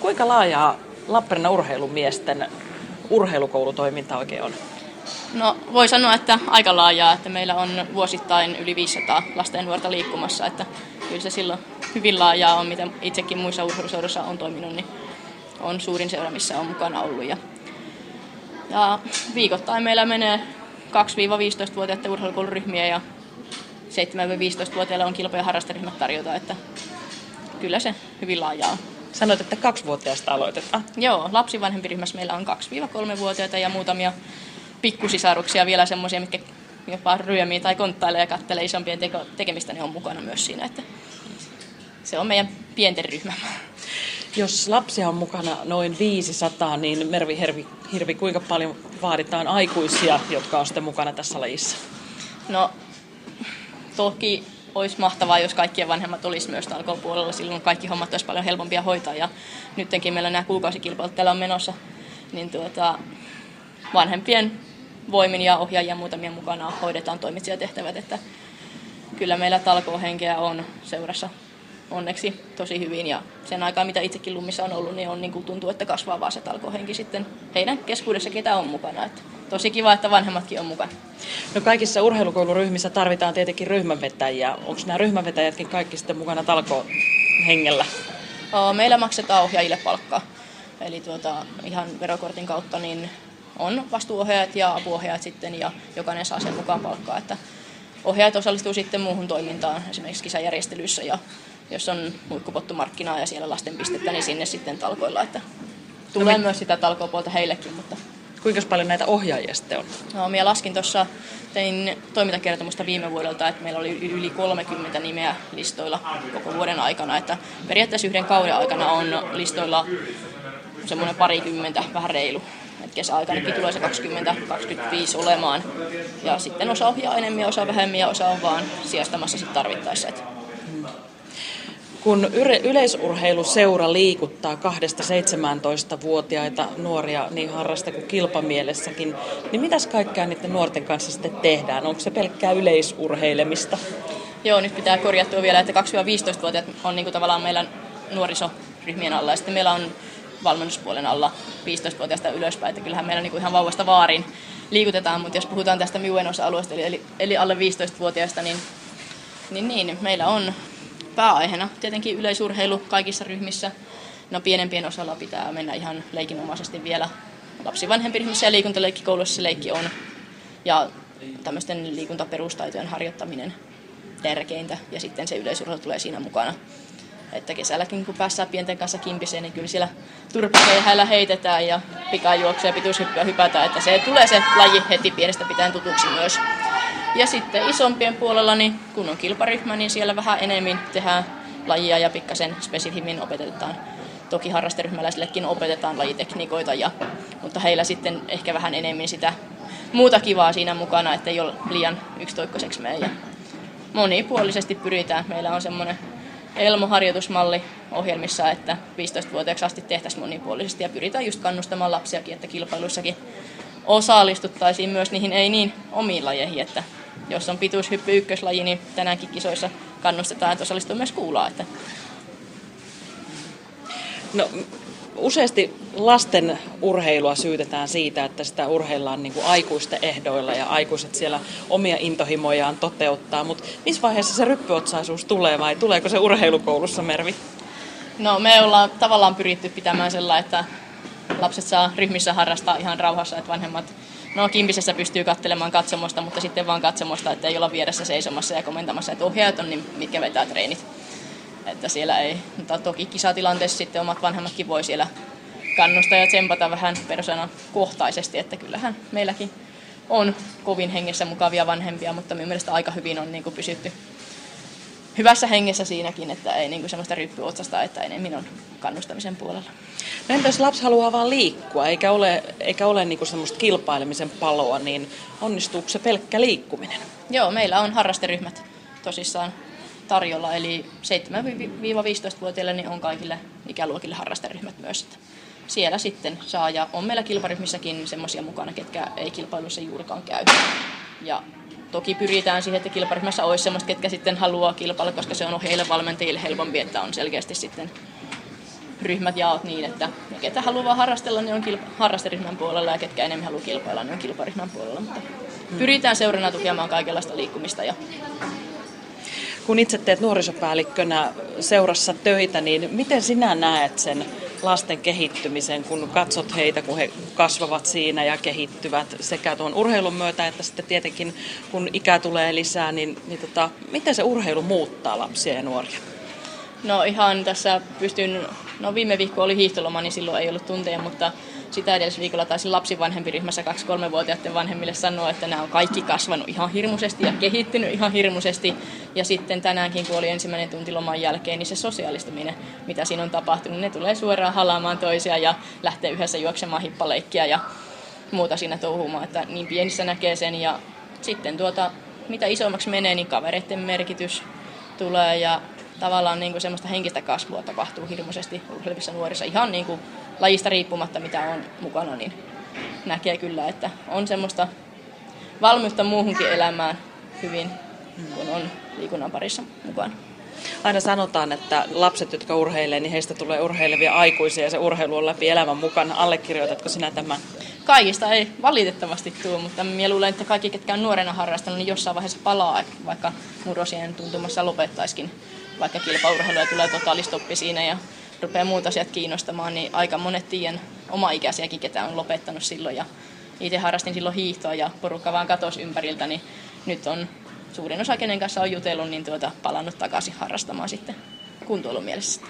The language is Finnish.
Kuinka laajaa Lappeenrannan urheilumiesten urheilukoulutoiminta oikein on? No voi sanoa, että aika laajaa, että meillä on vuosittain yli 500 lasten nuorta liikkumassa, että kyllä se silloin hyvin laajaa on, mitä itsekin muissa urheiluseuroissa on toiminut, niin on suurin seura, missä on mukana ollut. Ja, ja viikoittain meillä menee 2-15-vuotiaiden urheilukouluryhmiä ja 7-15-vuotiaille on kilpa- ja harrasteryhmät tarjota, että kyllä se hyvin laajaa on. Sanoit, että kaksivuotiaasta aloitetaan. Joo, lapsivanhempiryhmässä meillä on 2-3-vuotiaita ja muutamia pikkusisaruksia vielä semmoisia, mitkä jopa ryömii tai konttailee ja kattelee isompien teko- tekemistä, niin on mukana myös siinä. Että se on meidän pienten ryhmä. Jos lapsia on mukana noin 500, niin Mervi Hervi, Hirvi, kuinka paljon vaaditaan aikuisia, jotka on sitten mukana tässä lajissa? No, toki olisi mahtavaa, jos kaikkien vanhemmat olisi myös talkoon Silloin kaikki hommat olisi paljon helpompia hoitaa. Ja nytkin meillä nämä kuukausikilpailut täällä on menossa. Niin tuota, vanhempien voimin ja ohjaajien muutamia mukana hoidetaan toimitsijatehtävät. Että kyllä meillä talkoohenkeä on seurassa onneksi tosi hyvin ja sen aikaa, mitä itsekin Lummissa on ollut, niin on niin kuin tuntuu, että kasvaa vaan se talkohenki sitten heidän keskuudessa, ketä on mukana. Että tosi kiva, että vanhemmatkin on mukana. No kaikissa urheilukouluryhmissä tarvitaan tietenkin ryhmänvetäjiä. Onko nämä ryhmänvetäjätkin kaikki sitten mukana talkohengellä? Meillä maksetaan ohjaajille palkkaa. Eli tuota, ihan verokortin kautta niin on vastuuohjaajat ja apuohjaajat sitten ja jokainen saa sen mukaan palkkaa. Että ohjaajat osallistuu sitten muuhun toimintaan, esimerkiksi kisajärjestelyissä ja jos on muikkupottumarkkinaa ja siellä lasten pistettä, niin sinne sitten talkoilla. Että tulee no, myös sitä talkopuolta heillekin, mutta Kuinka paljon näitä ohjaajia sitten on? No, minä laskin tuossa, tein toimintakertomusta viime vuodelta, että meillä oli yli 30 nimeä listoilla koko vuoden aikana. Että periaatteessa yhden kauden aikana on listoilla semmoinen parikymmentä, vähän reilu. Et kesäaikanakin tulee se 20-25 olemaan. Ja sitten osa ohjaa enemmän, osa vähemmän ja osa on vaan sijastamassa sitten tarvittaessa. Et kun yleisurheiluseura liikuttaa 2-17-vuotiaita nuoria niin harrasta kuin kilpamielessäkin, niin mitäs kaikkea niiden nuorten kanssa sitten tehdään? Onko se pelkkää yleisurheilemista? Joo, nyt pitää korjattua vielä, että 2-15-vuotiaat on niin kuin tavallaan meillä nuorisoryhmien alla ja sitten meillä on valmennuspuolen alla 15-vuotiaasta ylöspäin, että kyllähän meillä niin kuin ihan vauvasta vaariin liikutetaan, mutta jos puhutaan tästä Miuen osa-alueesta, eli, eli alle 15-vuotiaista, niin, niin, niin meillä on pääaiheena tietenkin yleisurheilu kaikissa ryhmissä. No pienempien osalla pitää mennä ihan leikinomaisesti vielä lapsivanhempiryhmissä ja liikuntaleikkikoulussa se leikki on. Ja tämmöisten liikuntaperustaitojen harjoittaminen tärkeintä ja sitten se yleisurheilu tulee siinä mukana. Että kesälläkin kun päässään pienten kanssa kimpiseen, niin kyllä siellä turpakehäillä heitetään ja pikajuoksua ja pituushyppyä hypätään, että se tulee se laji heti pienestä pitäen tutuksi myös. Ja sitten isompien puolella, niin kun on kilparyhmä, niin siellä vähän enemmän tehdään lajia ja pikkasen spesifimmin opetetaan. Toki harrasteryhmäläisillekin opetetaan lajitekniikoita, ja, mutta heillä sitten ehkä vähän enemmän sitä muuta kivaa siinä mukana, ettei ole liian yksitoikkoiseksi meidän. Monipuolisesti pyritään. Meillä on semmoinen Elmo-harjoitusmalli ohjelmissa, että 15-vuotiaaksi asti tehtäisiin monipuolisesti ja pyritään just kannustamaan lapsiakin, että kilpailuissakin osallistuttaisiin myös niihin ei niin omiin lajeihin, että jos on pituushyppy ykköslaji, niin tänäänkin kisoissa kannustetaan, että osallistuu myös kuulaa. Että... No, useasti lasten urheilua syytetään siitä, että sitä urheillaan niin kuin aikuisten ehdoilla ja aikuiset siellä omia intohimojaan toteuttaa, mutta missä vaiheessa se ryppyotsaisuus tulee vai tuleeko se urheilukoulussa, Mervi? No me ollaan tavallaan pyritty pitämään sellainen, että lapset saa ryhmissä harrastaa ihan rauhassa, että vanhemmat No Kimpisessä pystyy katselemaan katsomosta, mutta sitten vaan katsomosta, että ei olla vieressä seisomassa ja komentamassa, että ohjaajat on niin, mitkä vetää treenit. Että siellä ei, mutta toki kisatilanteessa sitten omat vanhemmatkin voi siellä kannustaa ja tsempata vähän persona kohtaisesti, että kyllähän meilläkin on kovin hengessä mukavia vanhempia, mutta minun mielestä aika hyvin on niin kuin pysytty hyvässä hengessä siinäkin, että ei niin kuin semmoista ryppyotsasta, että enemmän on kannustamisen puolella. No entä jos lapsi haluaa vaan liikkua, eikä ole, eikä ole niin kuin semmoista kilpailemisen paloa, niin onnistuuko se pelkkä liikkuminen? Joo, meillä on harrasteryhmät tosissaan tarjolla, eli 7-15-vuotiaille niin on kaikille ikäluokille harrasteryhmät myös. Että siellä sitten saa, ja on meillä kilparyhmissäkin semmoisia mukana, ketkä ei kilpailussa juurikaan käy. Ja toki pyritään siihen, että kilparyhmässä olisi semmoista, ketkä sitten haluaa kilpailla, koska se on heille valmentajille helpompi, että on selkeästi sitten ryhmät jaot niin, että ne, ketä haluaa harrastella, ne on kilpa- harrasteryhmän puolella ja ketkä enemmän haluaa kilpailla, ne on kilparyhmän puolella. Mutta pyritään seurana tukemaan kaikenlaista liikkumista ja kun itse teet nuorisopäällikkönä seurassa töitä, niin miten sinä näet sen lasten kehittymisen, kun katsot heitä, kun he kasvavat siinä ja kehittyvät sekä tuon urheilun myötä, että sitten tietenkin kun ikä tulee lisää, niin, niin tota, miten se urheilu muuttaa lapsia ja nuoria? No ihan tässä pystyn, no viime viikko oli hiihtoloma, niin silloin ei ollut tunteja, mutta sitä edellisviikolla taisin lapsivanhempiryhmässä 2-3-vuotiaiden vanhemmille sanoa, että nämä on kaikki kasvanut ihan hirmuisesti ja kehittynyt ihan hirmuisesti. Ja sitten tänäänkin, kun oli ensimmäinen tunti loman jälkeen, niin se sosiaalistuminen, mitä siinä on tapahtunut, ne tulee suoraan halaamaan toisia ja lähtee yhdessä juoksemaan hippaleikkiä ja muuta siinä touhumaan, että niin pienissä näkee sen ja sitten tuota, mitä isommaksi menee, niin kavereiden merkitys tulee ja tavallaan niin kuin semmoista henkistä kasvua tapahtuu hirmuisesti urheilevissa nuorissa ihan niin kuin lajista riippumatta, mitä on mukana, niin näkee kyllä, että on semmoista valmiutta muuhunkin elämään hyvin, kun on liikunnan parissa mukana. Aina sanotaan, että lapset, jotka urheilee, niin heistä tulee urheilevia aikuisia ja se urheilu on läpi elämän mukana. Allekirjoitatko sinä tämän? Kaikista ei valitettavasti tule, mutta minä luulen, että kaikki, ketkä on nuorena harrastanut, niin jossain vaiheessa palaa, vaikka murrosien tuntumassa lopettaisikin, vaikka kilpaurheilu ja tulee totaalistoppi siinä ja rupeaa muut asiat kiinnostamaan, niin aika monet tien oma-ikäisiäkin, ketä on lopettanut silloin. Ja itse harrastin silloin hiihtoa ja porukka vaan katosi ympäriltä, niin nyt on suurin osa, kenen kanssa on jutellut, niin tuota, palannut takaisin harrastamaan sitten kuntoilun mielessä.